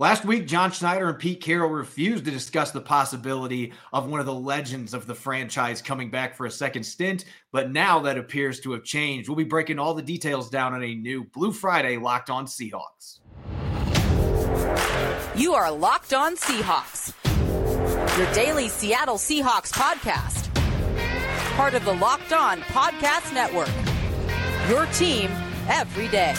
Last week, John Schneider and Pete Carroll refused to discuss the possibility of one of the legends of the franchise coming back for a second stint, but now that appears to have changed. We'll be breaking all the details down on a new Blue Friday Locked On Seahawks. You are Locked On Seahawks, your daily Seattle Seahawks podcast, part of the Locked On Podcast Network. Your team every day.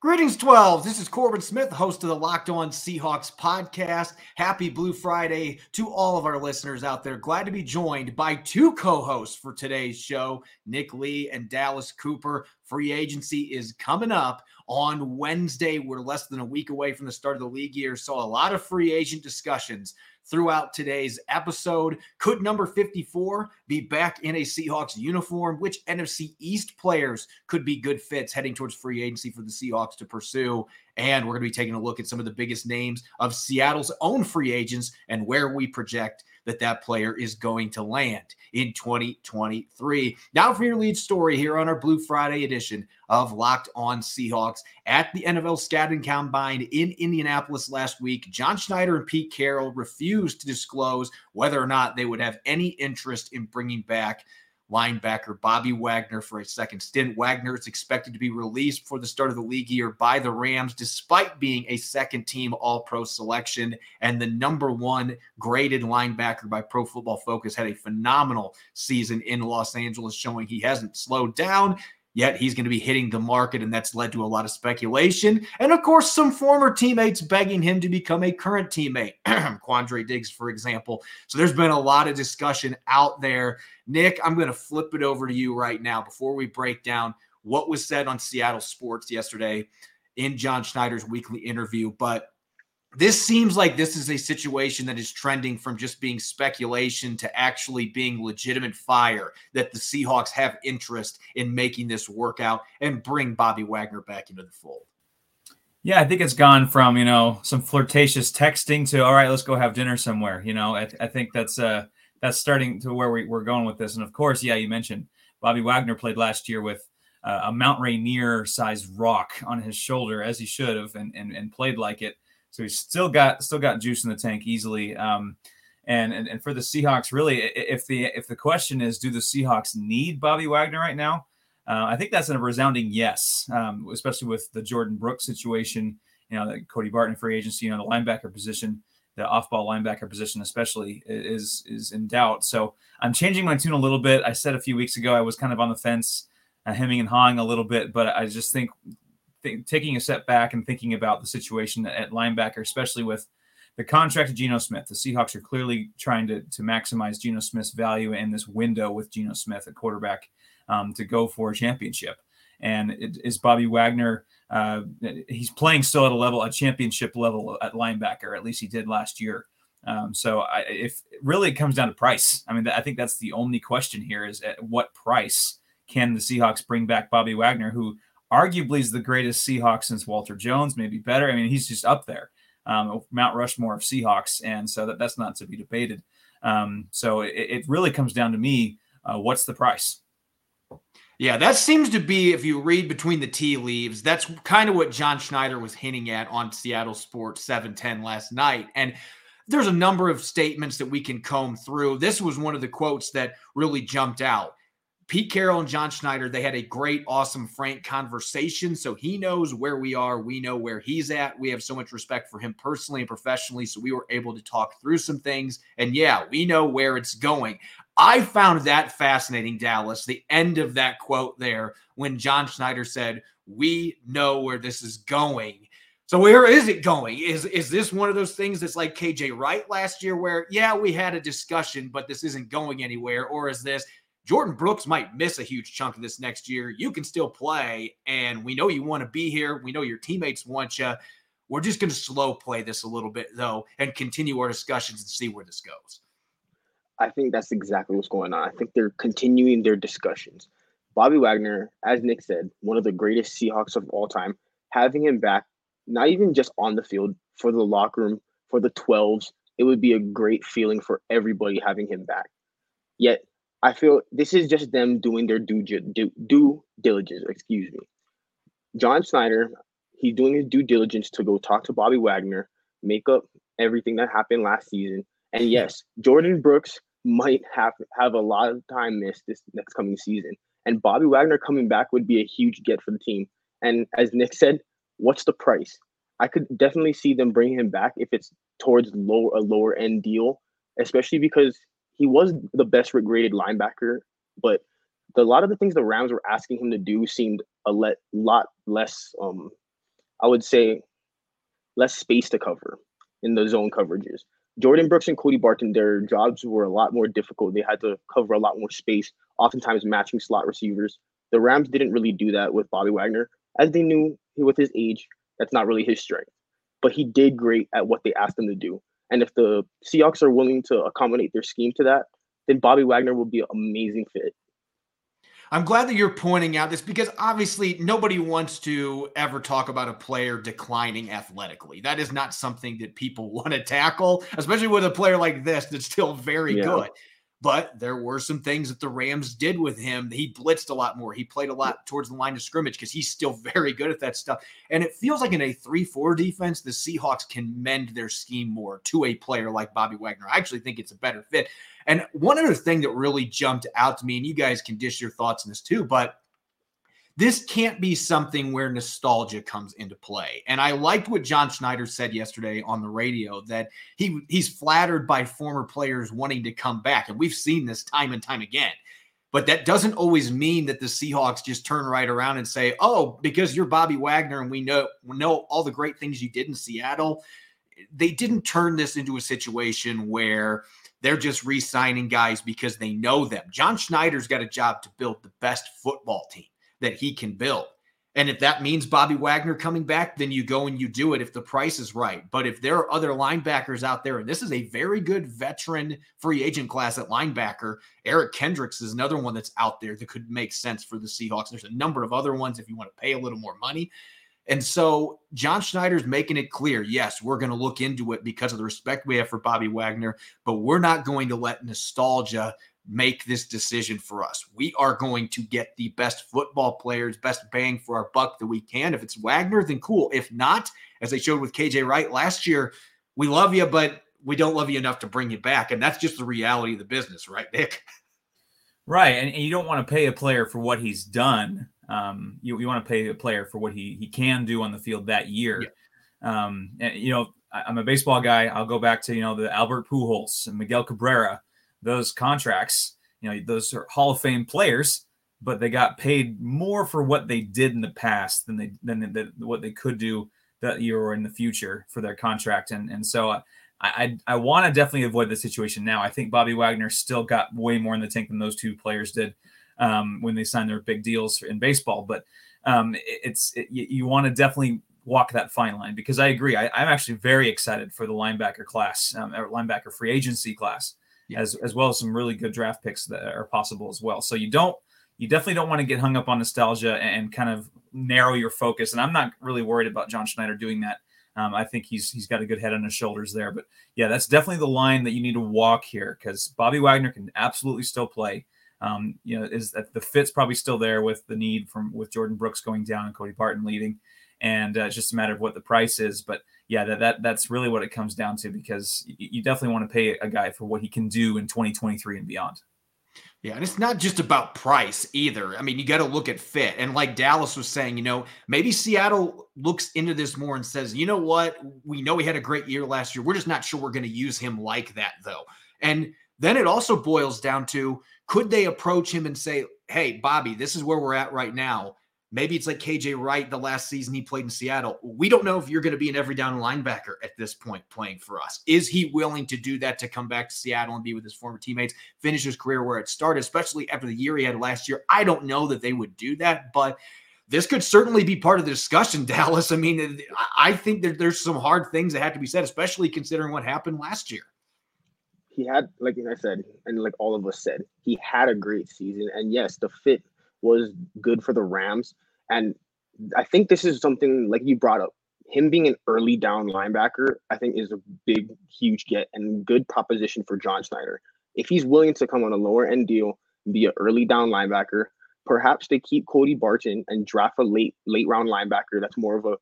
Greetings, 12. This is Corbin Smith, host of the Locked On Seahawks podcast. Happy Blue Friday to all of our listeners out there. Glad to be joined by two co hosts for today's show, Nick Lee and Dallas Cooper. Free agency is coming up on Wednesday. We're less than a week away from the start of the league year, so a lot of free agent discussions throughout today's episode. Could number 54 be back in a Seahawks uniform? Which NFC East players could be good fits heading towards free agency for the Seahawks to pursue? And we're going to be taking a look at some of the biggest names of Seattle's own free agents and where we project that that player is going to land in 2023. Now for your lead story here on our Blue Friday edition of Locked On Seahawks. At the NFL Scouting Combine in Indianapolis last week, John Schneider and Pete Carroll refused to disclose whether or not they would have any interest in bringing back linebacker Bobby Wagner for a second stint. Wagner is expected to be released for the start of the league year by the Rams, despite being a second team All Pro selection and the number one graded linebacker by Pro Football Focus. Had a phenomenal season in Los Angeles, showing he hasn't slowed down. Yet he's going to be hitting the market, and that's led to a lot of speculation. And of course, some former teammates begging him to become a current teammate. Quandre Diggs, for example. So there's been a lot of discussion out there. Nick, I'm going to flip it over to you right now before we break down what was said on Seattle Sports yesterday in John Schneider's weekly interview. But this seems like this is a situation that is trending from just being speculation to actually being legitimate fire that the Seahawks have interest in making this work out and bring Bobby Wagner back into the fold. Yeah, I think it's gone from, you know, some flirtatious texting to all right, let's go have dinner somewhere. You know, I, I think that's uh that's starting to where we, we're going with this. And of course, yeah, you mentioned Bobby Wagner played last year with uh, a Mount Rainier sized rock on his shoulder, as he should have, and, and, and played like it. So he's still got still got juice in the tank easily. Um, and, and and for the Seahawks, really, if the if the question is, do the Seahawks need Bobby Wagner right now? Uh, I think that's a resounding yes, um, especially with the Jordyn Brooks situation. You know, the Cody Barton free agency. You know, the linebacker position, the off-ball linebacker position, especially, is is in doubt. So I'm changing my tune a little bit. I said a few weeks ago I was kind of on the fence, uh, hemming and hawing a little bit, but I just think th- taking a step back and thinking about the situation at linebacker, especially with the contract of Geno Smith. The Seahawks are clearly trying to, to maximize Geno Smith's value in this window with Geno Smith at quarterback um, to go for a championship. And it, is Bobby Wagner, uh, he's playing still at a level, a championship level at linebacker, at least he did last year. Um, so I, if really it comes down to price, I mean, I think that's the only question here is at what price can the Seahawks bring back Bobby Wagner, who arguably is the greatest Seahawks since Walter Jones, maybe better. I mean, he's just up there, um, Mount Rushmore of Seahawks, and so that, that's not to be debated. Um, so it, it, really comes down to me: uh, what's the price? Yeah, that seems to be, if you read between the tea leaves, that's kind of what John Schneider was hinting at on Seattle Sports 710 last night. And there's a number of statements that we can comb through. This was one of the quotes that really jumped out. Pete Carroll and John Schneider, they had a great, awesome, frank conversation. So he knows where we are. We know where he's at. We have so much respect for him personally and professionally. So we were able to talk through some things. And yeah, we know where it's going. I found that fascinating, Dallas, the end of that quote there when John Schneider said, We know where this is going. So where is it going? Is is this one of those things that's like KJ Wright last year where yeah, we had a discussion but this isn't going anywhere or is this Jordyn Brooks might miss a huge chunk of this next year. You can still play, and we know you want to be here. We know your teammates want you. We're just going to slow play this a little bit, though, and continue our discussions and see where this goes. I think that's exactly what's going on. I think they're continuing their discussions. Bobby Wagner, as Nick said, one of the greatest Seahawks of all time, having him back, not even just on the field, for the locker room, for the 12s, it would be a great feeling for everybody having him back. Yet I feel this is just them doing their due due, due diligence. Excuse me. John Schneider, he's doing his due diligence to go talk to Bobby Wagner, make up everything that happened last season. And yes, Jordyn Brooks might have have a lot of time missed this next coming season. And Bobby Wagner coming back would be a huge get for the team. And as Nick said, what's the price? I could definitely see them bringing him back if it's towards lower a lower end deal, especially because he was the best graded linebacker, but the, a lot of the things the Rams were asking him to do seemed a let, lot less, um, I would say, less space to cover in the zone coverages. Jordyn Brooks and Cody Barton, their jobs were a lot more difficult. They had to cover a lot more space, oftentimes matching slot receivers. The Rams didn't really do that with Bobby Wagner, as they knew with his age, that's not really his strength. But he did great at what they asked him to do. And if the Seahawks are willing to accommodate their scheme to that, then Bobby Wagner will be an amazing fit. I'm glad that you're pointing out this because obviously nobody wants to ever talk about a player declining athletically. That is not something that people want to tackle, especially with a player like this that's still very yeah. good. But there were some things that the Rams did with him. He blitzed a lot more. He played a lot towards the line of scrimmage because he's still very good at that stuff. And it feels like in a 3 4 defense, the Seahawks can mend their scheme more to a player like Bobby Wagner. I actually think it's a better fit. And one other thing that really jumped out to me, and you guys can dish your thoughts on this too, but this can't be something where nostalgia comes into play. And I liked what John Schneider said yesterday on the radio that he he's flattered by former players wanting to come back. And we've seen this time and time again. But that doesn't always mean that the Seahawks just turn right around and say, "Oh, because you're Bobby Wagner and we know we know all the great things you did in Seattle." They didn't turn this into a situation where they're just re-signing guys because they know them. John Schneider's got a job to build the best football team that he can build. And if that means Bobby Wagner coming back, then you go and you do it if the price is right. But if there are other linebackers out there, and this is a very good veteran free agent class at linebacker, Eric Kendricks is another one that's out there that could make sense for the Seahawks. There's a number of other ones if you want to pay a little more money. And so John Schneider's making it clear yes, we're going to look into it because of the respect we have for Bobby Wagner, but we're not going to let nostalgia make this decision for us. We are going to get the best football players, best bang for our buck that we can. If it's Wagner, then cool. If not, as they showed with KJ Wright last year, we love you, but we don't love you enough to bring you back. And that's just the reality of the business, right, Nick? Right. And, you don't want to pay a player for what he's done. Um, you, you want to pay a player for what he he can do on the field that year. Yeah. Um, and, you know, I, I'm a baseball guy. I'll go back to you know the Albert Pujols and Miguel Cabrera. Those contracts, you know, those are Hall of Fame players, but they got paid more for what they did in the past than they than what they could do that year or in the future for their contract. And and so. Uh, I, I, I want to definitely avoid the situation now. I think Bobby Wagner still got way more in the tank than those two players did um, when they signed their big deals in baseball. But um, it, it's it, you, you want to definitely walk that fine line because I agree. I, am actually very excited for the linebacker class, um, or linebacker free agency class, yeah. as as well as some really good draft picks that are possible as well. So you don't you definitely don't want to get hung up on nostalgia and kind of narrow your focus. And I'm not really worried about John Schneider doing that. Um, I think he's he's got a good head on his shoulders there. But yeah, that's definitely the line that you need to walk here because Bobby Wagner can absolutely still play. Um, you know, is that the fit's probably still there with the need from with Jordyn Brooks going down and Cody Barton leading, and uh, it's just a matter of what the price is. But yeah, that, that that's really what it comes down to because you definitely want to pay a guy for what he can do in 2023 and beyond. Yeah, and it's not just about price either. I mean, you got to look at fit. And like Dallas was saying, you know, maybe Seattle looks into this more and says, you know what? We know he had a great year last year. We're just not sure we're going to use him like that, though. And then it also boils down to could they approach him and say, hey, Bobby, this is where we're at right now. Maybe it's like KJ Wright the last season he played in Seattle. We don't know if you're going to be an every down linebacker at this point playing for us. Is he willing to do that to come back to Seattle and be with his former teammates, finish his career where it started, especially after the year he had last year? I don't know that they would do that, but this could certainly be part of the discussion, Dallas. I mean, I think that there's some hard things that have to be said, especially considering what happened last year he had, like I said, and like all of us said, he had a great season. And yes, the fit was good for the Rams. And I think this is something like you brought up. him being an early down linebacker, I think is a big, huge get and good proposition for John Schneider. If he's willing to come on a lower end deal be an early down linebacker, perhaps they keep Cody Barton and draft a late late round linebacker that's more of a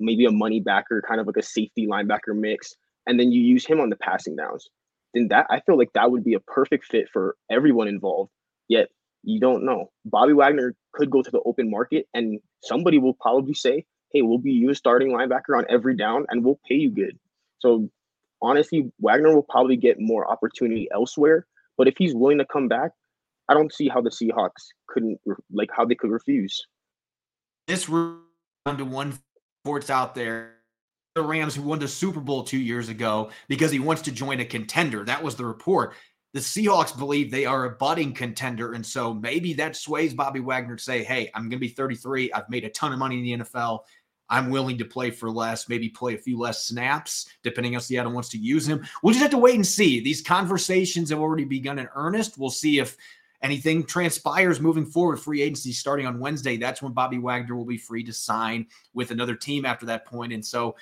maybe a money backer, kind of like a safety linebacker mix, and then you use him on the passing downs. Then that I feel like that would be a perfect fit for everyone involved. Yet you don't know. Bobby Wagner could go to the open market and somebody will probably say, Hey, we'll be you starting linebacker on every down and we'll pay you good. So honestly, Wagner will probably get more opportunity elsewhere. But if he's willing to come back, I don't see how the Seahawks couldn't like how they could refuse. This round to one sports out there. The Rams who won the Super Bowl two years ago because he wants to join a contender. That was the report. The Seahawks believe they are a budding contender. And so maybe that sways Bobby Wagner to say, hey, I'm going to be 33. I've made a ton of money in the NFL. I'm willing to play for less, maybe play a few less snaps, depending on Seattle wants to use him. We'll just have to wait and see. These conversations have already begun in earnest. We'll see if anything transpires moving forward, free agency starting on Wednesday, that's when Bobby Wagner will be free to sign with another team after that point. And so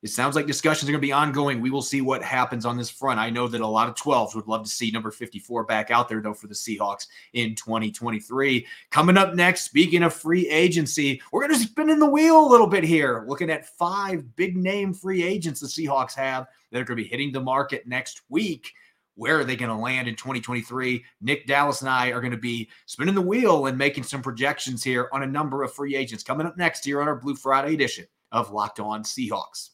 it sounds like discussions are going to be ongoing. We will see what happens on this front. I know that a lot of 12s would love to see number 54 back out there, though, for the Seahawks in 2023. Coming up next, speaking of free agency, we're going to spin in the wheel a little bit here, looking at five big name free agents the Seahawks have that are going to be hitting the market next week where are they going to land in 2023? Nick Dallas and I are going to be spinning the wheel and making some projections here on a number of free agents coming up next here on our Blue Friday edition of Locked On Seahawks.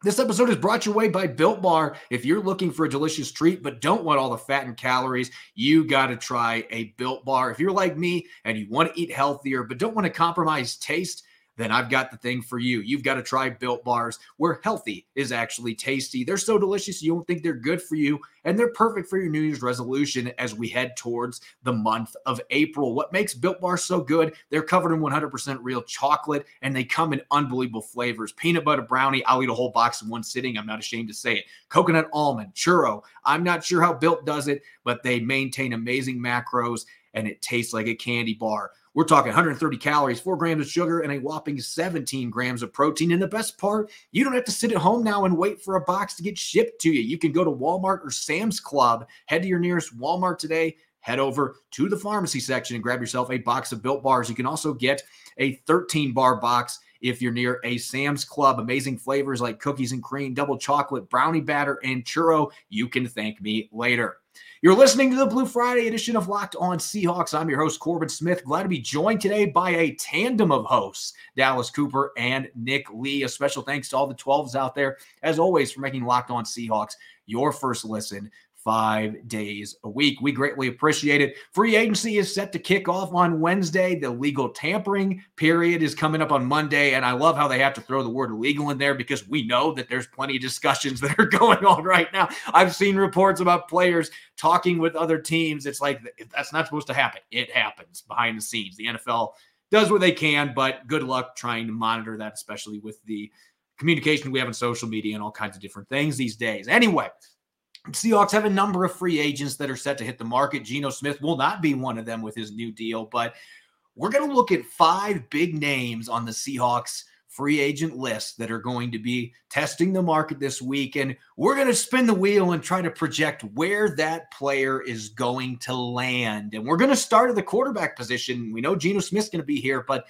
This episode is brought your way by Built Bar. If you're looking for a delicious treat but don't want all the fat and calories, you got to try a Built Bar. If you're like me and you want to eat healthier but don't want to compromise taste, then I've got the thing for you. You've got to try Built Bars, where healthy is actually tasty. They're so delicious, you don't think they're good for you, and they're perfect for your New Year's resolution as we head towards the month of April. What makes Built Bars so good? They're covered in 100% real chocolate, and they come in unbelievable flavors. Peanut butter brownie, I'll eat a whole box in one sitting. I'm not ashamed to say it. Coconut almond, churro. I'm not sure how Built does it, but they maintain amazing macros, and it tastes like a candy bar. We're talking 130 calories, four grams of sugar, and a whopping 17 grams of protein. And the best part, you don't have to sit at home now and wait for a box to get shipped to you. You can go to Walmart or Sam's Club, head to your nearest Walmart today, head over to the pharmacy section and grab yourself a box of built bars. You can also get a 13 bar box if you're near a Sam's Club. Amazing flavors like cookies and cream, double chocolate, brownie batter, and churro. You can thank me later. You're listening to the Blue Friday edition of Locked On Seahawks. I'm your host, Corbin Smith. Glad to be joined today by a tandem of hosts, Dallas Cooper and Nick Lee. A special thanks to all the 12s out there, as always, for making Locked On Seahawks your first listen five days a week. We greatly appreciate it. Free agency is set to kick off on Wednesday. The legal tampering period is coming up on Monday. And I love how they have to throw the word legal in there because we know that there's plenty of discussions that are going on right now. I've seen reports about players talking with other teams. It's like that's not supposed to happen. It happens behind the scenes. The NFL does what they can, but good luck trying to monitor that, especially with the communication we have on social media and all kinds of different things these days. Anyway, Seahawks have a number of free agents that are set to hit the market. Geno Smith will not be one of them with his new deal, but we're going to look at five big names on the Seahawks free agent list that are going to be testing the market this week. And we're going to spin the wheel and try to project where that player is going to land. And we're going to start at the quarterback position. We know Geno Smith's going to be here, but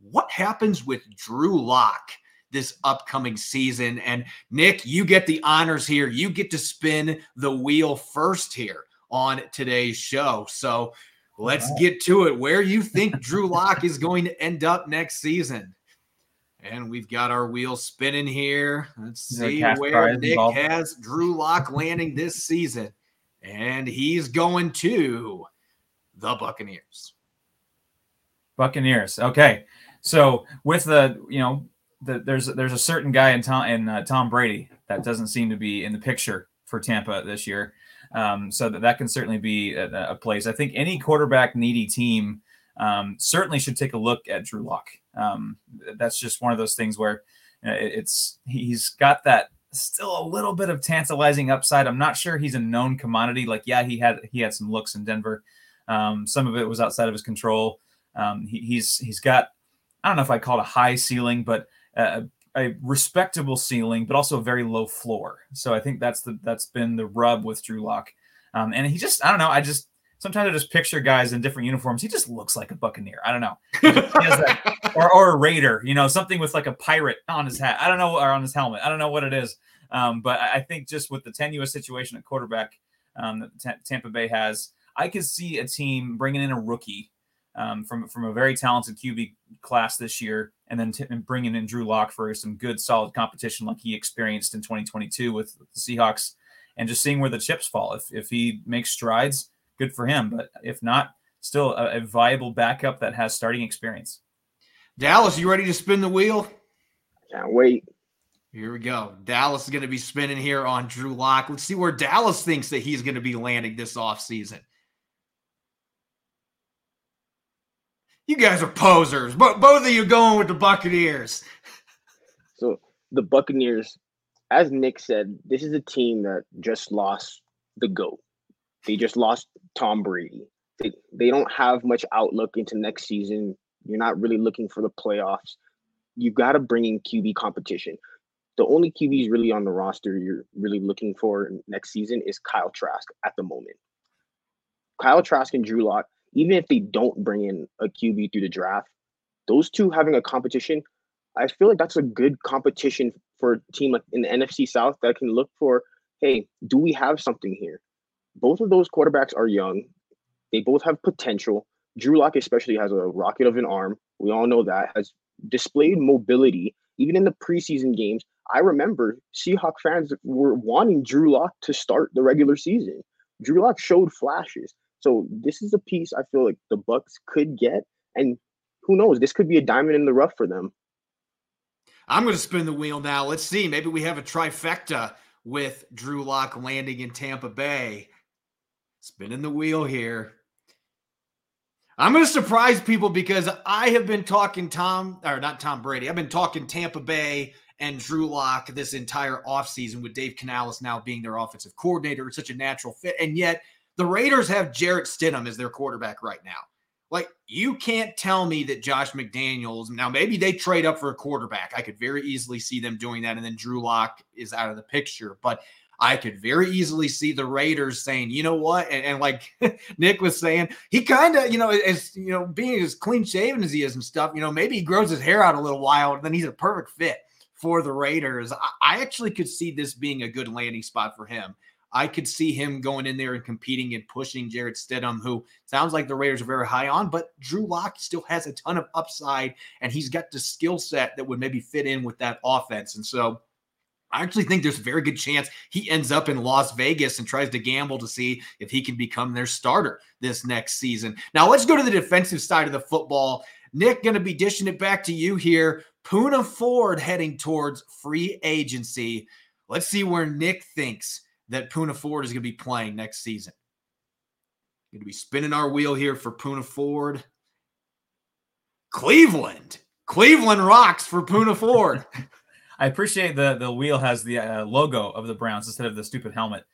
what happens with Drew Lock? This upcoming season. And Nick, you get the honors here. You get to spin the wheel first here on today's show. So let's get to it. Where you think Drew Lock is going to end up next season? And we've got our wheel spinning here. Let's see where Nick involved. has Drew Lock landing this season. And he's going to the Buccaneers. Buccaneers. Okay. So with the, you know, the, there's there's a certain guy in Tom in uh, Tom Brady that doesn't seem to be in the picture for Tampa this year. Um, so that, that can certainly be a, a, place. I think any quarterback needy team um, certainly should take a look at Drew Lock. Um, that's just one of those things where it, it's he's got that still a little bit of tantalizing upside. I'm not sure he's a known commodity. Like yeah, he had he had some looks in Denver. Um, some of it was outside of his control. Um, he, he's he's got I don't know if I call it a high ceiling, but uh, a respectable ceiling, but also a very low floor. So I think that's the that's been the rub with Drew Lock. Um, and he just I don't know. I just sometimes I just picture guys in different uniforms. He just looks like a Buccaneer. I don't know, that, or or a Raider. You know, something with like a pirate on his hat. I don't know, or on his helmet. I don't know what it is. Um, but I think just with the tenuous situation at quarterback um, that T- Tampa Bay has, I could see a team bringing in a rookie um, from from a very talented QB class this year, and then t- and bringing in Drew Lock for some good, solid competition like he experienced in 2022 with, with the Seahawks, and just seeing where the chips fall. If if he makes strides, good for him. But if not, still a, a viable backup that has starting experience. Dallas, you ready to spin the wheel? Can't wait. Here we go. Dallas is going to be spinning here on Drew Lock. Let's see where Dallas thinks that he's going to be landing this offseason. You guys are posers, but both of you going with the Buccaneers. So the Buccaneers, as Nick said, this is a team that just lost the GOAT. They just lost Tom Brady. They, they don't have much outlook into next season. You're not really looking for the playoffs. You've got to bring in QB competition. The only QBs really on the roster you're really looking for next season is Kyle Trask at the moment. Kyle Trask and Drew Lock even if they don't bring in a QB through the draft, those two having a competition, I feel like that's a good competition for a team like in the NFC South that can look for, hey, do we have something here? Both of those quarterbacks are young. They both have potential. Drew Lock especially has a rocket of an arm. We all know that has displayed mobility even in the preseason games. I remember Seahawk fans were wanting Drew Lock to start the regular season. Drew Lock showed flashes. So this is a piece I feel like the Bucks could get, and who knows, this could be a diamond in the rough for them. I'm going to spin the wheel now. Let's see. Maybe we have a trifecta with Drew Lock landing in Tampa Bay. Spinning the wheel here. I'm going to surprise people because I have been talking Tom, or not Tom Brady. I've been talking Tampa Bay and Drew Lock this entire offseason with Dave Canales now being their offensive coordinator. It's such a natural fit. And yet, the Raiders have Jarrett Stidham as their quarterback right now. Like, you can't tell me that Josh McDaniels, now maybe they trade up for a quarterback. I could very easily see them doing that. And then Drew Lock is out of the picture. But I could very easily see the Raiders saying, you know what? And, and like Nick was saying, he kind of, you know, as you know, being as clean shaven as he is and stuff, you know, maybe he grows his hair out a little while and then he's a perfect fit for the Raiders. I, I actually could see this being a good landing spot for him. I could see him going in there and competing and pushing Jarrett Stidham, who sounds like the Raiders are very high on, but Drew Lock still has a ton of upside and he's got the skill set that would maybe fit in with that offense. And so I actually think there's a very good chance he ends up in Las Vegas and tries to gamble to see if he can become their starter this next season. Now, let's go to the defensive side of the football. Nick, going to be dishing it back to you here. Poona Ford heading towards free agency. Let's see where Nick thinks that Poona Ford is going to be playing next season. Going to be spinning our wheel here for Poona Ford. Cleveland. Cleveland rocks for Poona Ford. I appreciate the the wheel has the uh, logo of the Browns instead of the stupid helmet.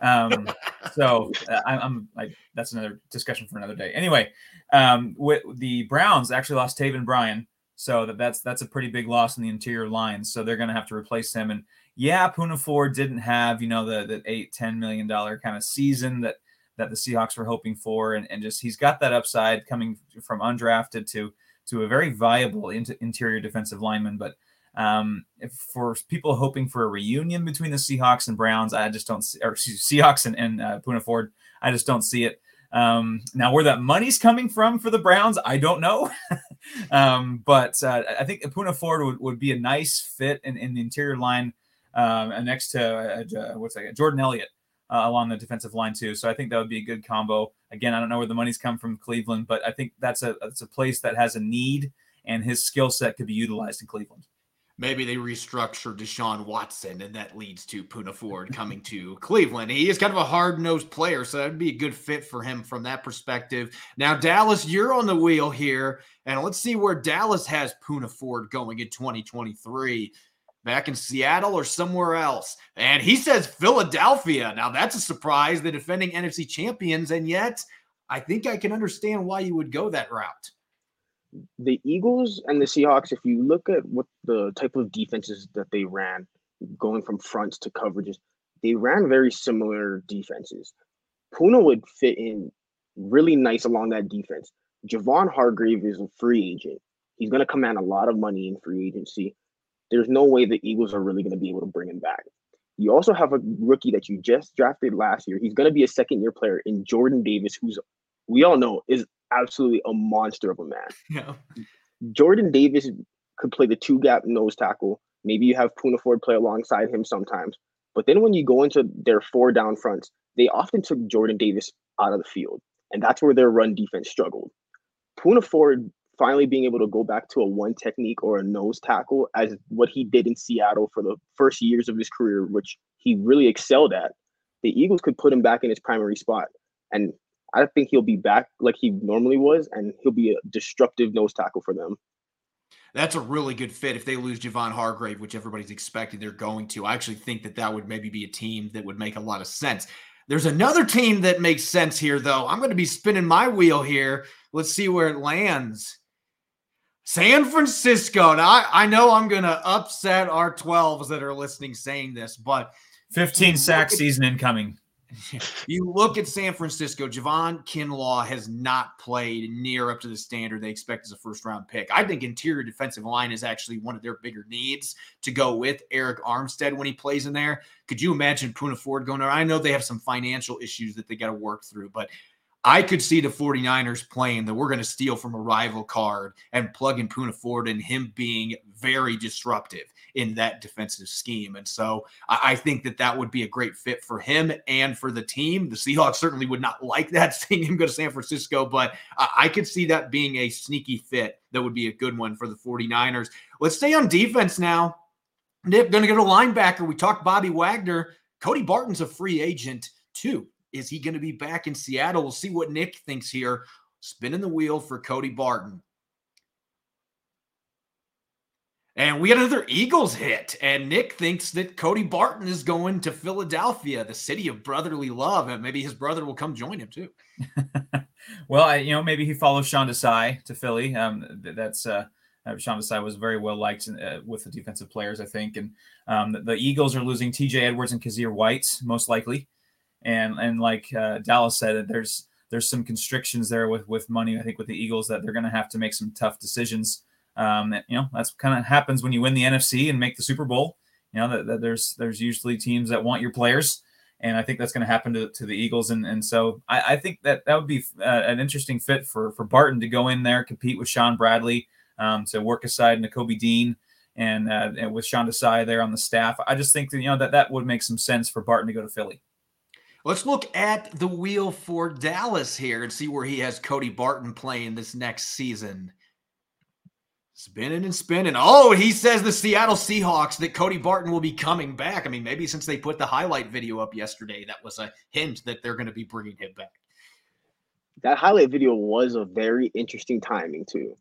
Um, so uh, I, am like that's another discussion for another day. Anyway, um, with the Browns actually lost Taven Bryan, so that that's that's a pretty big loss in the interior line. So they're going to have to replace him. And yeah, Poona Ford didn't have, you know, the the eight, ten million dollar kind of season that that the Seahawks were hoping for. And, and just he's got that upside coming from undrafted to to a very viable interior defensive lineman. But um, for people hoping for a reunion between the Seahawks and Browns, I just don't see, or Seahawks and, and uh, Poona Ford, I just don't see it. Um, now, where that money's coming from for the Browns, I don't know. um, but uh, I think Poona Ford would, would be a nice fit in, in the interior line um, and next to uh, what's that? Jordan Elliott uh, along the defensive line too. So I think that would be a good combo. Again, I don't know where the money's come from Cleveland, but I think that's a that's a place that has a need, and his skill set could be utilized in Cleveland. Maybe they restructure Deshaun Watson, and that leads to Poona Ford coming to Cleveland. He is kind of a hard nosed player, so that'd be a good fit for him from that perspective. Now, Dallas, you're on the wheel here, and let's see where Dallas has Poona Ford going in 2023 back in Seattle or somewhere else. And he says Philadelphia. Now, that's a surprise, the defending NFC champions. And yet, I think I can understand why you would go that route. the Eagles and the Seahawks, if you look at what the type of defenses that they ran, going from fronts to coverages, they ran very similar defenses. Poona would fit in really nice along that defense. Javon Hargrave is a free agent. He's going to command a lot of money in free agency. There's no way the Eagles are really going to be able to bring him back. You also have a rookie that you just drafted last year. He's going to be a second year player in Jordan Davis, who's we all know is absolutely a monster of a man. Yeah. Jordan Davis could play the two gap nose tackle. Maybe you have Poona Ford play alongside him sometimes. But then when you go into their four down fronts, they often took Jordan Davis out of the field. And that's where their run defense struggled. Poona Ford finally being able to go back to a one technique or a nose tackle as what he did in Seattle for the first years of his career, which he really excelled at. The Eagles could put him back in his primary spot. And I think he'll be back like he normally was, and he'll be a destructive nose tackle for them. That's a really good fit if they lose Javon Hargrave, which everybody's expecting they're going to. I actually think that that would maybe be a team that would make a lot of sense. There's another team that makes sense here, though. I'm going to be spinning my wheel here. Let's see where it lands. San Francisco. Now, I, I know I'm going to upset our 12s that are listening saying this, but 15 sack season incoming. you look at San Francisco, Javon Kinlaw has not played near up to the standard they expect as a first round pick. I think interior defensive line is actually one of their bigger needs to go with Arik Armstead when he plays in there. Could you imagine Poona Ford going there? I know they have some financial issues that they got to work through, but I could see the 49ers playing that we're going to steal from a rival card and plug in Poona Ford and him being very disruptive in that defensive scheme. And so I, think that that would be a great fit for him and for the team. The Seahawks certainly would not like that, seeing him go to San Francisco, but I, could see that being a sneaky fit that would be a good one for the 49ers. Let's stay on defense now. Nick, going to go to linebacker. We talked Bobby Wagner. Cody Barton's a free agent too. Is he going to be back in Seattle? We'll see what Nick thinks here. Spinning the wheel for Cody Barton. And we got another Eagles hit. And Nick thinks that Cody Barton is going to Philadelphia, the city of brotherly love. And maybe his brother will come join him too. well, I, you know, maybe he follows Sean Desai to Philly. Um, that's uh, uh, Sean Desai was very well liked uh, with the defensive players, I think. And um, the, Eagles are losing TJ Edwards and Kyzir White, most likely and and like uh, Dallas said, there's there's some constrictions there with with money. I think with the Eagles that they're going to have to make some tough decisions. Um, that, you know that's kind of happens when you win the NFC and make the Super Bowl. You know that, that there's there's usually teams that want your players, and I think that's going to happen to, to the Eagles. And and so I, I think that that would be uh, an interesting fit for for Barton to go in there, compete with Shaun Bradley, um, to work aside Nakobe Dean. And, uh, and with Sean Desai there on the staff, I just think that you know that that would make some sense for Barton to go to Philly. Let's look at the wheel for Dallas here and see where he has Cody Barton playing this next season. Spinning and spinning. Oh, he says the Seattle Seahawks that Cody Barton will be coming back. I mean, maybe since they put the highlight video up yesterday, that was a hint that they're going to be bringing him back. That highlight video was a very interesting timing, too.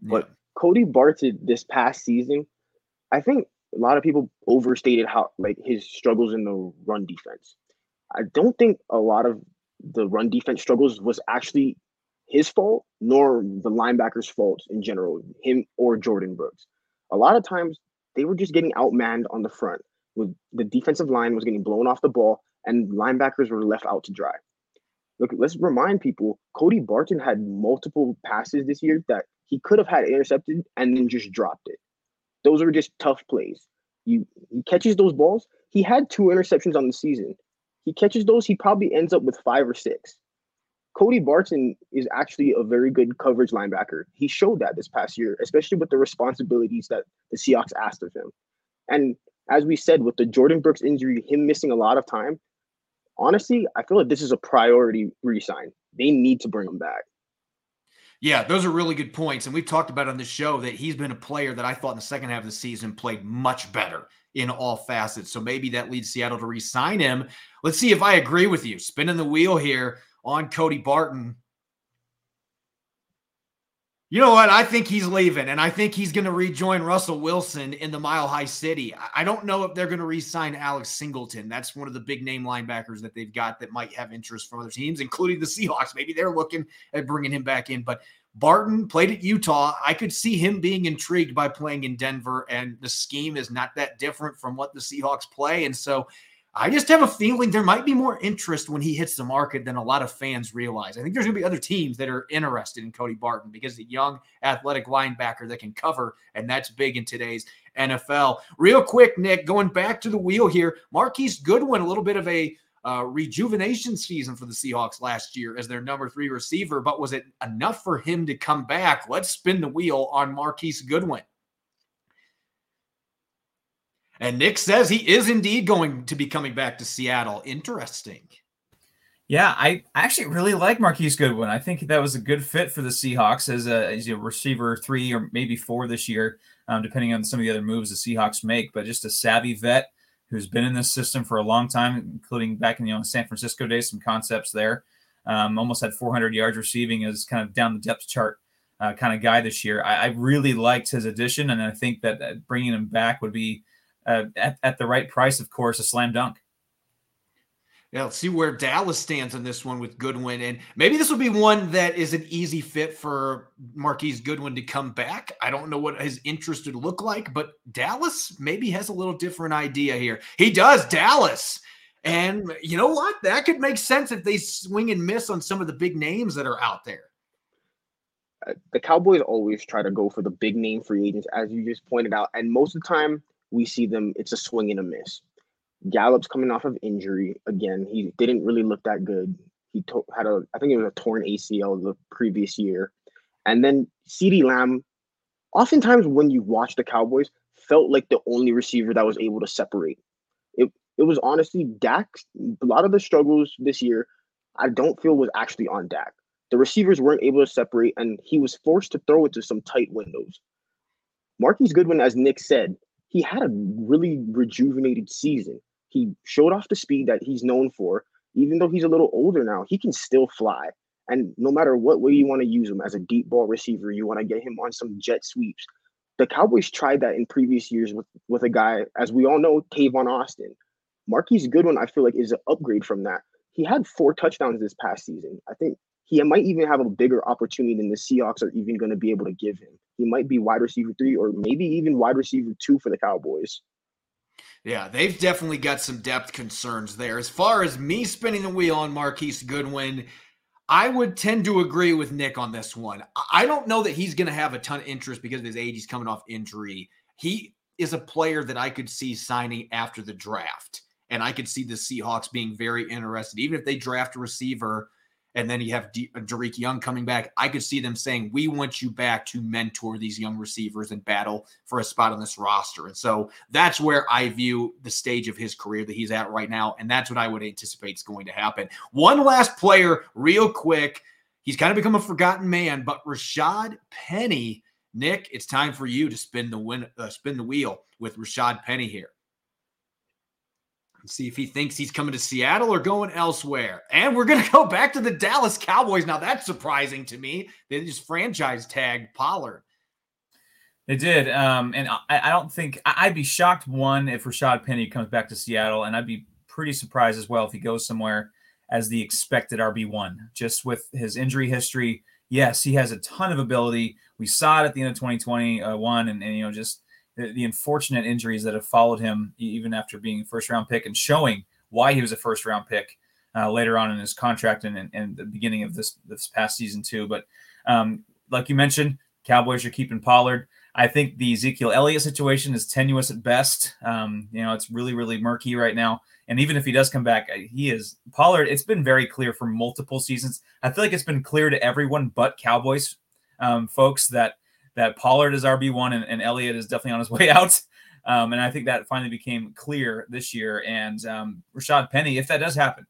But yeah. Cody Barton this past season, I think a lot of people overstated how like his struggles in the run defense. I don't think a lot of the run defense struggles was actually his fault, nor the linebackers' fault in general, him or Jordyn Brooks. A lot of times they were just getting outmanned on the front. With the defensive line was getting blown off the ball, and linebackers were left out to dry. Look, let's remind people: Cody Barton had multiple passes this year that he could have had intercepted and then just dropped it. Those were just tough plays. You he catches those balls. He had two interceptions on the season he catches those, he probably ends up with five or six. Cody Barton is actually a very good coverage linebacker. He showed that this past year, especially with the responsibilities that the Seahawks asked of him. And as we said, with the Jordyn Brooks injury, him missing a lot of time, honestly, I feel like this is a priority resign. They need to bring him back. Yeah, those are really good points. And we've talked about on the show that he's been a player that I thought in the second half of the season played much better in all facets. So maybe that leads Seattle to re-sign him. Let's see if I agree with you. Spinning the wheel here on Cody Barton. You know what? I think he's leaving, and I think he's going to rejoin Russell Wilson in the Mile High City. I don't know if they're going to re-sign Alex Singleton. That's one of the big name linebackers that they've got that might have interest from other teams, including the Seahawks. Maybe they're looking at bringing him back in. But Barton played at Utah. I could see him being intrigued by playing in Denver, and the scheme is not that different from what the Seahawks play. And so I just have a feeling there might be more interest when he hits the market than a lot of fans realize. I think there's going to be other teams that are interested in Cody Barton because the young athletic linebacker that can cover, and that's big in today's NFL. Real quick, Nick, going back to the wheel here, Marquise Goodwin, a little bit of a uh, rejuvenation season for the Seahawks last year as their number three receiver, but was it enough for him to come back? Let's spin the wheel on Marquise Goodwin. And Nick says he is indeed going to be coming back to Seattle. Interesting. Yeah, I actually really like Marquise Goodwin. I think that was a good fit for the Seahawks as a, as a receiver three or maybe four this year, um, depending on some of the other moves the Seahawks make. But just a savvy vet who's been in this system for a long time, including back in the you know, San Francisco days, some concepts there. Um, almost had 400 yards receiving as kind of down the depth chart uh, kind of guy this year. I, I, really liked his addition, and I think that bringing him back would be uh, at, at the right price, of course, a slam dunk. Yeah, let's see where Dallas stands on this one with Goodwin. And maybe this will be one that is an easy fit for Marquise Goodwin to come back. I don't know what his interest would look like, but Dallas maybe has a little different idea here. He does, Dallas. And you know what? That could make sense if they swing and miss on some of the big names that are out there. Uh, the Cowboys always try to go for the big name free agents, as you just pointed out. And most of the time, we see them, it's a swing and a miss. Gallup's coming off of injury again. He didn't really look that good. He to- had a, I think it was a torn ACL the previous year. And then CeeDee Lamb, oftentimes when you watch the Cowboys, felt like the only receiver that was able to separate. It it was honestly Dak. A lot of the struggles this year, I don't feel was actually on Dak. The receivers weren't able to separate, and he was forced to throw it to some tight windows. Marquise Goodwin, as Nick said, he had a really rejuvenated season. He showed off the speed that he's known for. Even though he's a little older now, he can still fly. And no matter what way you want to use him as a deep ball receiver, you want to get him on some jet sweeps. The Cowboys tried that in previous years with, with a guy, as we all know, Tavon Austin. Marquise Goodwin, I feel like, is an upgrade from that. He had four touchdowns this past season. I think he might even have a bigger opportunity than the Seahawks are even going to be able to give him. He might be wide receiver three or maybe even wide receiver two for the Cowboys. Yeah, they've definitely got some depth concerns there. As far as me spinning the wheel on Marquise Goodwin, I would tend to agree with Nick on this one. I don't know that he's going to have a ton of interest because of his age. He's coming off injury. He is a player that I could see signing after the draft. And I could see the Seahawks being very interested, even if they draft a receiver and then you have D- uh, Dareke Young coming back. I could see them saying, "We want you back to mentor these young receivers and battle for a spot on this roster." And so that's where I view the stage of his career that he's at right now, and that's what I would anticipate is going to happen. One last player, real quick. He's kind of become a forgotten man, but Rashad Penny, Nick, it's time for you to spin the win, uh, spin the wheel with Rashad Penny here see if he thinks he's coming to Seattle or going elsewhere. And we're going to go back to the Dallas Cowboys. Now, that's surprising to me. They just franchise tagged Pollard. They did. Um, and I, I, don't think I'd be shocked, one, if Rashad Penny comes back to Seattle. And I'd be pretty surprised as well if he goes somewhere as the expected RB1, just with his injury history. Yes, he has a ton of ability. We saw it at the end of 2021, and, and you know, just the, the unfortunate injuries that have followed him even after being a first round pick and showing why he was a first round pick uh, later on in his contract and, and, the beginning of this this past season too. But um, like you mentioned, Cowboys are keeping Pollard. I think the Ezekiel Elliott situation is tenuous at best. Um, you know, it's really, really murky right now. And even if he does come back, he is Pollard. It's been very clear for multiple seasons. I feel like it's been clear to everyone but Cowboys um, folks that that Pollard is RB one and, and Elliott is definitely on his way out. Um, and I think that finally became clear this year. And um, Rashad Penny, if that does happen,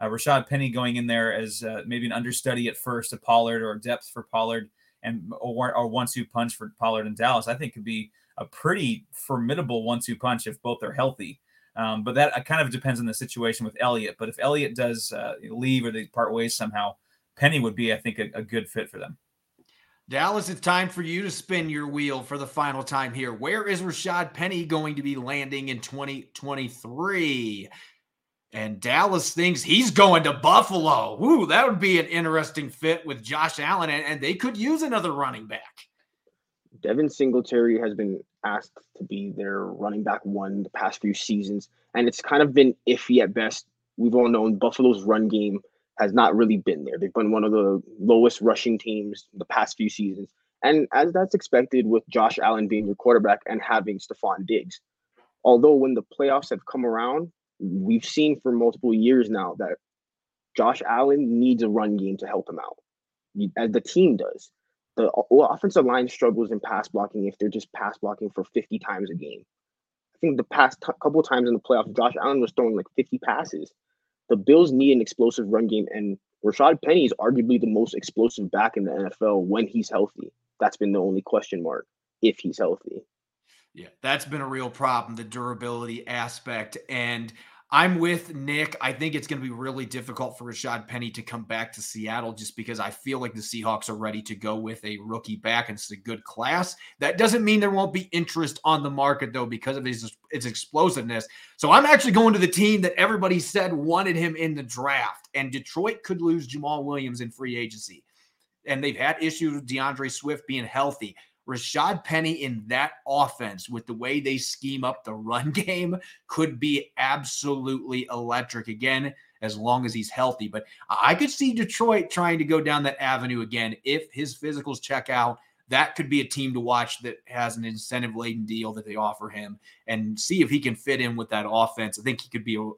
uh, Rashad Penny going in there as uh, maybe an understudy at first to Pollard or depth for Pollard and or, or one-two punch for Pollard and Dallas, I think could be a pretty formidable one-two punch if both are healthy. Um, but that uh, kind of depends on the situation with Elliott. But if Elliott does uh, leave or they part ways somehow, Penny would be, I think, a, a good fit for them. Dallas, it's time for you to spin your wheel for the final time here. Where is Rashad Penny going to be landing in 2023? And Dallas thinks he's going to Buffalo. Woo, that would be an interesting fit with Josh Allen, and, and they could use another running back. Devin Singletary has been asked to be their running back one the past few seasons, and it's kind of been iffy at best. We've all known Buffalo's run game has not really been there. They've been one of the lowest rushing teams the past few seasons. And as that's expected with Josh Allen being your quarterback and having Stefon Diggs. Although when the playoffs have come around, we've seen for multiple years now that Josh Allen needs a run game to help him out, as the team does. The offensive line struggles in pass blocking if they're just pass blocking for 50 times a game. I think the past t- couple times in the playoffs, Josh Allen was throwing like 50 passes the Bills need an explosive run game, and Rashad Penny is arguably the most explosive back in the NFL when he's healthy. That's been the only question mark if he's healthy. Yeah, that's been a real problem, the durability aspect. And I'm with Nick. I think it's going to be really difficult for Rashad Penny to come back to Seattle just because I feel like the Seahawks are ready to go with a rookie back and it's a good class. That doesn't mean there won't be interest on the market though because of his its explosiveness. So I'm actually going to the team that everybody said wanted him in the draft and Detroit could lose Jamaal Williams in free agency. And they've had issues with D'Andre Swift being healthy. Rashad Penny in that offense with the way they scheme up the run game could be absolutely electric again as long as he's healthy. But I could see Detroit trying to go down that avenue again if his physicals check out. That could be a team to watch that has an incentive laden deal that they offer him and see if he can fit in with that offense. I think he could be a,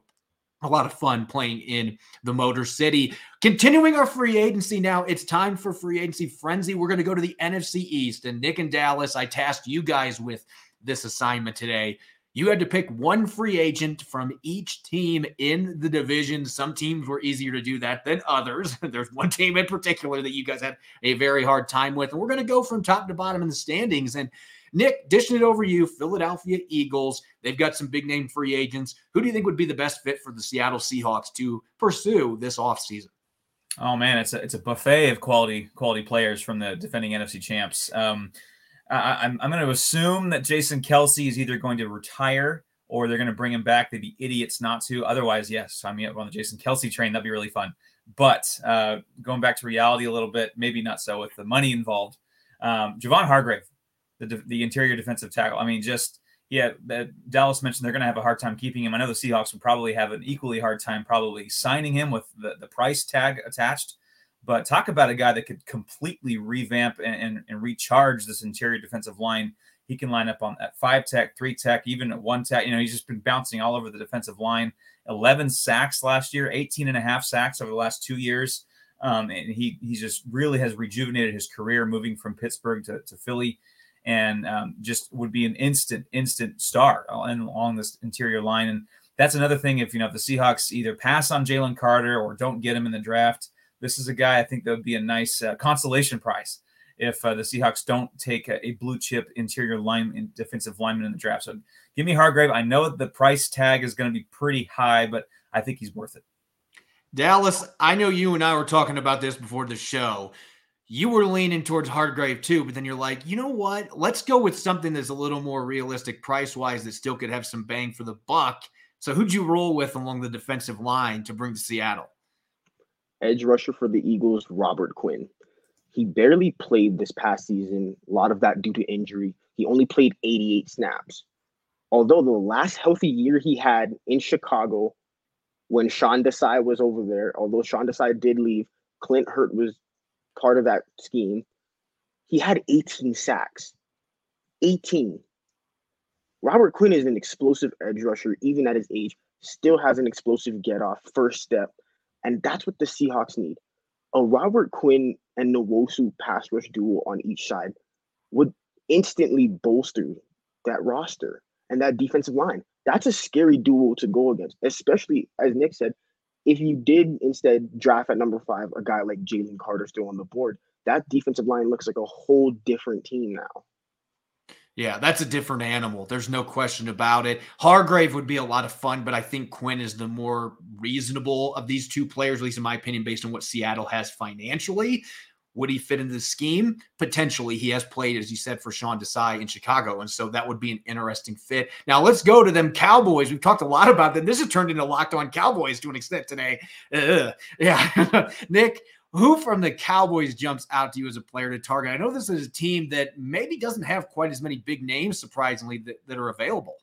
a lot of fun playing in the Motor City. Continuing our free agency now, it's time for free agency frenzy. We're going to go to the NFC East. And Nick and Dallas, I tasked you guys with this assignment today. You had to pick one free agent from each team in the division. Some teams were easier to do that than others. There's one team in particular that you guys had a very hard time with. And we're going to go from top to bottom in the standings. And Nick, dishing it over you, Philadelphia Eagles. They've got some big name free agents. Who do you think would be the best fit for the Seattle Seahawks to pursue this offseason? Oh man, it's a it's a buffet of quality quality players from the defending NFC champs. Um, I, am I'm, I'm going to assume that Jason Kelce is either going to retire or they're going to bring him back. They'd be idiots not to. Otherwise, yes, up on the Jason Kelce train. That'd be really fun. But uh, going back to reality a little bit, maybe not so with the money involved. Um, Javon Hargrave, the the interior defensive tackle. I mean, just yeah, Dallas mentioned they're going to have a hard time keeping him. I know the Seahawks would probably have an equally hard time probably signing him with the, the price tag attached. But talk about a guy that could completely revamp and, and, and recharge this interior defensive line. He can line up on at five tech, three tech, even at one tech. You know, he's just been bouncing all over the defensive line. 11 sacks last year, 18 and a half sacks over the last two years. Um, and he he just really has rejuvenated his career moving from Pittsburgh to, to Philly and um, just would be an instant, instant star along this interior line. And that's another thing. If you know if the Seahawks either pass on Jalen Carter or don't get him in the draft, this is a guy I think that would be a nice uh, consolation prize if uh, the Seahawks don't take a, a, blue chip interior line defensive lineman in the draft. So give me Hargrave. I know the price tag is going to be pretty high, but I think he's worth it. Dallas, I know you and I were talking about this before the show you were leaning towards Hargrave too, but then you're like, you know what? Let's go with something that's a little more realistic price wise that still could have some bang for the buck. So who'd you roll with along the defensive line to bring to Seattle? Edge rusher for the Eagles, Robert Quinn. He barely played this past season, a lot of that due to injury. He only played 88 snaps. Although the last healthy year he had in Chicago when Sean Desai was over there, although Sean Desai did leave, Clint Hurtt was part of that scheme. He had 18 sacks. 18. Robert Quinn is an explosive edge rusher, even at his age, still has an explosive get off, first step. And that's what the Seahawks need. A Robert Quinn and Nwosu pass rush duo on each side would instantly bolster that roster and that defensive line. That's a scary duo to go against, especially as Nick said, if you did instead draft at number five a guy like Jalen Carter still on the board, that defensive line looks like a whole different team now. Yeah, that's a different animal. There's no question about it. Hargrave would be a lot of fun, but I think Quinn is the more reasonable of these two players, at least in my opinion, based on what Seattle has financially. Would he fit into the scheme? Potentially. He has played, as you said, for Sean Desai in Chicago. And so that would be an interesting fit. Now let's go to them Cowboys. We've talked a lot about them. This has turned into locked on Cowboys to an extent today. Ugh. Yeah. Nick, who from the Cowboys jumps out to you as a player to target? I know this is a team that maybe doesn't have quite as many big names, surprisingly, that, that are available.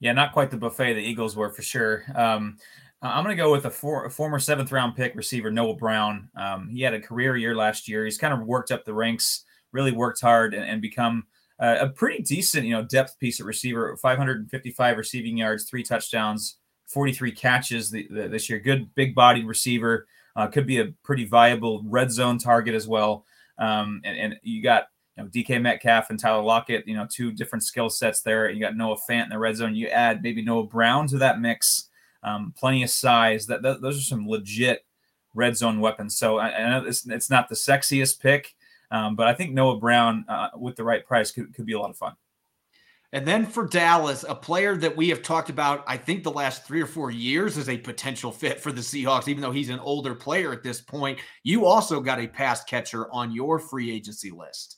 Yeah, not quite the buffet the Eagles were for sure. Um, I'm going to go with a, for, a, former seventh round pick receiver, Noah Brown. Um, he had a career year last year. He's kind of worked up the ranks, really worked hard, and, and become uh, a pretty decent, you know, depth piece at receiver. 555 receiving yards, three touchdowns, 43 catches the, the, this year. Good big bodied receiver. Uh, could be a pretty viable red zone target as well. Um, and, and you got you know, DK Metcalf and Tyler Lockett, you know, two different skill sets there. You got Noah Fant in the red zone. You add maybe Noah Brown to that mix um, plenty of size. That, that, those are some legit red zone weapons. So I, I know it's, it's, not the sexiest pick, um, but I think Noah Brown uh, with the right price could, could be a lot of fun. And then for Dallas, a player that we have talked about, I think the last three or four years as a potential fit for the Seahawks, even though he's an older player at this point. You also got a pass catcher on your free agency list.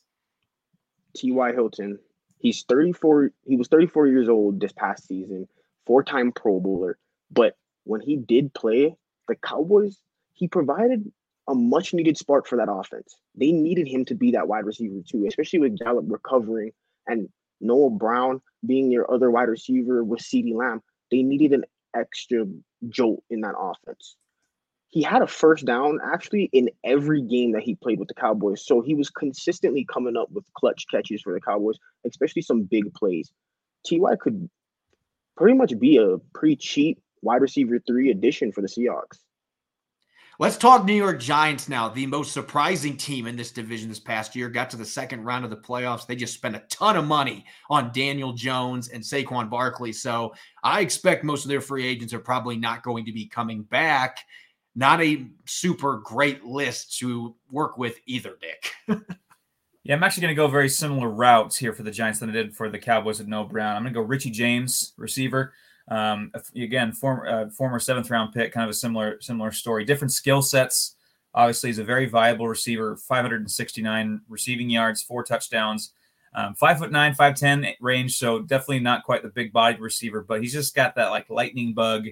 T.Y. Hilton. He's 34. He was 34 years old this past season, four time Pro Bowler. But when he did play, the Cowboys, he provided a much needed spark for that offense. They needed him to be that wide receiver too, especially with Gallup recovering and Noah Brown being your other wide receiver with CeeDee Lamb. They needed an extra jolt in that offense. He had a first down actually in every game that he played with the Cowboys. So he was consistently coming up with clutch catches for the Cowboys, especially some big plays. TY could pretty much be a pretty cheap wide receiver three addition for the Seahawks. Let's talk New York Giants now. The most surprising team in this division this past year got to the second round of the playoffs. They just spent a ton of money on Daniel Jones and Saquon Barkley. So I expect most of their free agents are probably not going to be coming back. Not a super great list to work with either, Dick. yeah, I'm actually going to go very similar routes here for the Giants than I did for the Cowboys with Noah Brown. I'm going to go Richie James, receiver. Um, again, former uh, former seventh round pick, kind of a similar similar story. Different skill sets. Obviously, he's a very viable receiver. 569 receiving yards, four touchdowns, um, five foot nine, five ten range. So definitely not quite the big bodied receiver, but he's just got that like lightning bug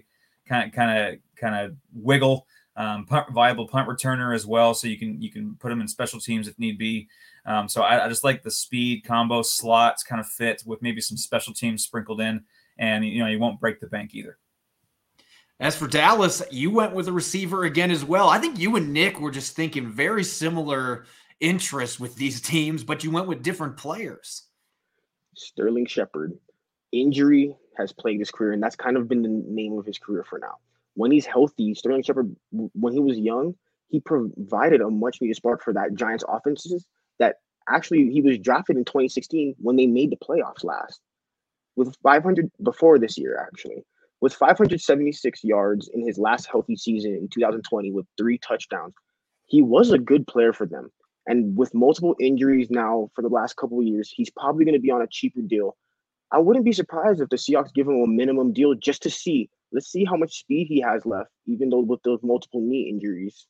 kind of kind of kind of wiggle. Um, punt, viable punt returner as well, so you can you can put him in special teams if need be. Um, so I, I, just like the speed combo slots kind of fit with maybe some special teams sprinkled in and you know you won't break the bank either. As for Dallas, you went with a receiver again as well. I think you and Nick were just thinking very similar interests with these teams, but you went with different players. Sterling Shepard, injury has plagued his career, and that's kind of been the name of his career for now. When he's healthy, Sterling Shepard, when he was young, he provided a much needed spark for that Giants offenses that actually he was drafted in 2016 when they made the playoffs last with 500 before this year actually with 576 yards in his last healthy season in 2020 with three touchdowns he was a good player for them. And with multiple injuries now for the last couple of years he's probably going to be on a cheaper deal. I wouldn't be surprised if the seahawks give him a minimum deal just to see let's see how much speed he has left even though with those multiple knee injuries.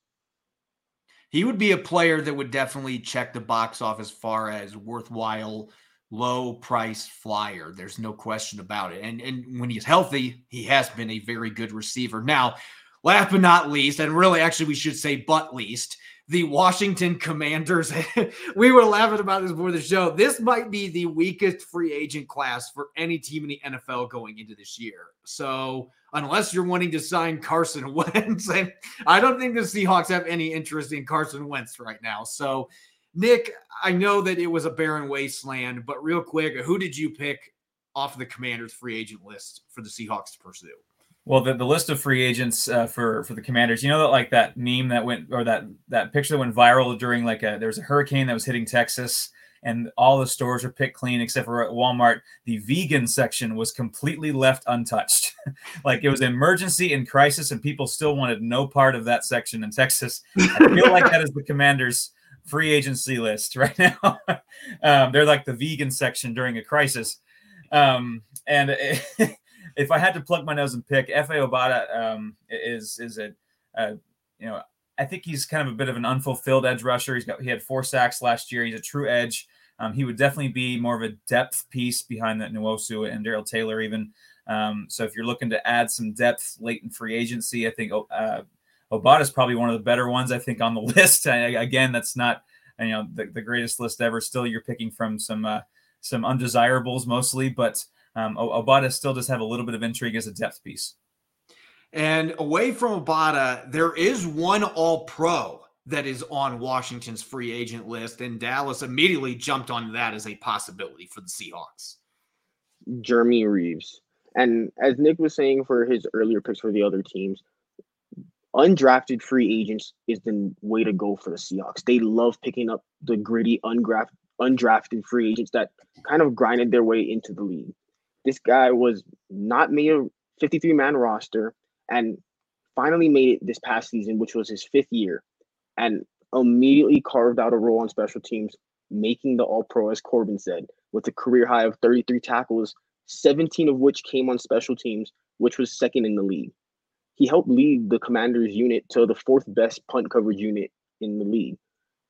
He would be a player that would definitely check the box off as far as worthwhile low price flyer. There's no question about it. And and when he's healthy, he has been a very good receiver. Now, last but not least, and really actually we should say but least, the Washington Commanders. we were laughing about this before the show. This might be the weakest free agent class for any team in the NFL going into this year. So, unless you're wanting to sign Carson Wentz, and I don't think the Seahawks have any interest in Carson Wentz right now. So, Nick, I know that it was a barren wasteland, but real quick, who did you pick off of the Commanders' free agent list for the Seahawks to pursue? Well, the, the list of free agents uh, for for the Commanders, you know that like that meme that went or that that picture that went viral during like a there was a hurricane that was hitting Texas and all the stores were picked clean except for at Walmart. The vegan section was completely left untouched. like it was an emergency and crisis, and people still wanted no part of that section in Texas. I feel like that is the Commanders' free agency list right now. um, they're like the vegan section during a crisis. Um, and if I had to plug my nose and pick, Efe Obada um, is is a, a, you know I think he's kind of a bit of an unfulfilled edge rusher. He's got he had four sacks last year. He's a true edge. Um, he would definitely be more of a depth piece behind that Nwosu and Darrell Taylor even. Um, so if you're looking to add some depth late in free agency, I think uh, Obada is probably one of the better ones. I think on the list. I, again, that's not you know the, the greatest list ever. Still, you're picking from some uh, some undesirables mostly, but um, Obada still does have a little bit of intrigue as a depth piece. And away from Obada, there is one All Pro that is on Washington's free agent list, and Dallas immediately jumped on that as a possibility for the Seahawks. Jeremy Reaves. And as Nick was saying for his earlier picks for the other teams, undrafted free agents is the way to go for the Seahawks. They love picking up the gritty, undrafted, undrafted free agents that kind of grinded their way into the league. This guy was not made a 53 man roster and finally made it this past season, which was his fifth year, and immediately carved out a role on special teams, making the All Pro, as Corbin said, with a career high of 33 tackles, 17 of which came on special teams, which was second in the league. He helped lead the Commanders unit to the fourth best punt coverage unit in the league.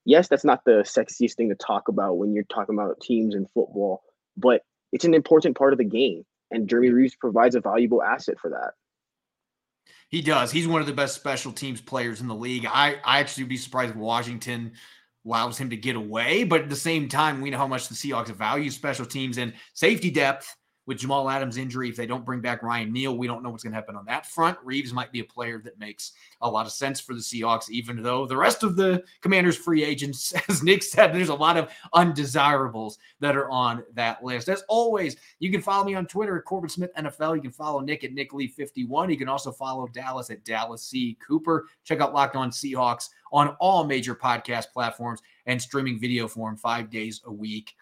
Yes, that's not the sexiest thing to talk about when you're talking about teams in football, but it's an important part of the game. And Jeremy Reaves provides a valuable asset for that. He does. He's one of the best special teams players in the league. I, I actually would be surprised if Washington allows him to get away. But at the same time, we know how much the Seahawks value special teams and safety depth with Jamal Adams' injury, if they don't bring back Ryan Neal, we don't know what's going to happen on that front. Reaves might be a player that makes a lot of sense for the Seahawks, even though the rest of the Commanders' free agents, as Nick said, there's a lot of undesirables that are on that list. As always, you can follow me on Twitter at Corbin Smith NFL. You can follow Nick at Nick Lee 51. You can also follow Dallas at Dallas C. Cooper. Check out Locked On Seahawks on all major podcast platforms and streaming video form five days a week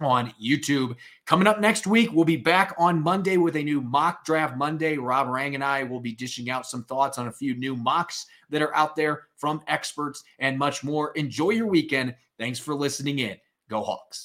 on YouTube. Coming up next week, we'll be back on Monday with a new mock draft Monday. Rob Rang and I will be dishing out some thoughts on a few new mocks that are out there from experts and much more. Enjoy your weekend. Thanks for listening in. Go Hawks.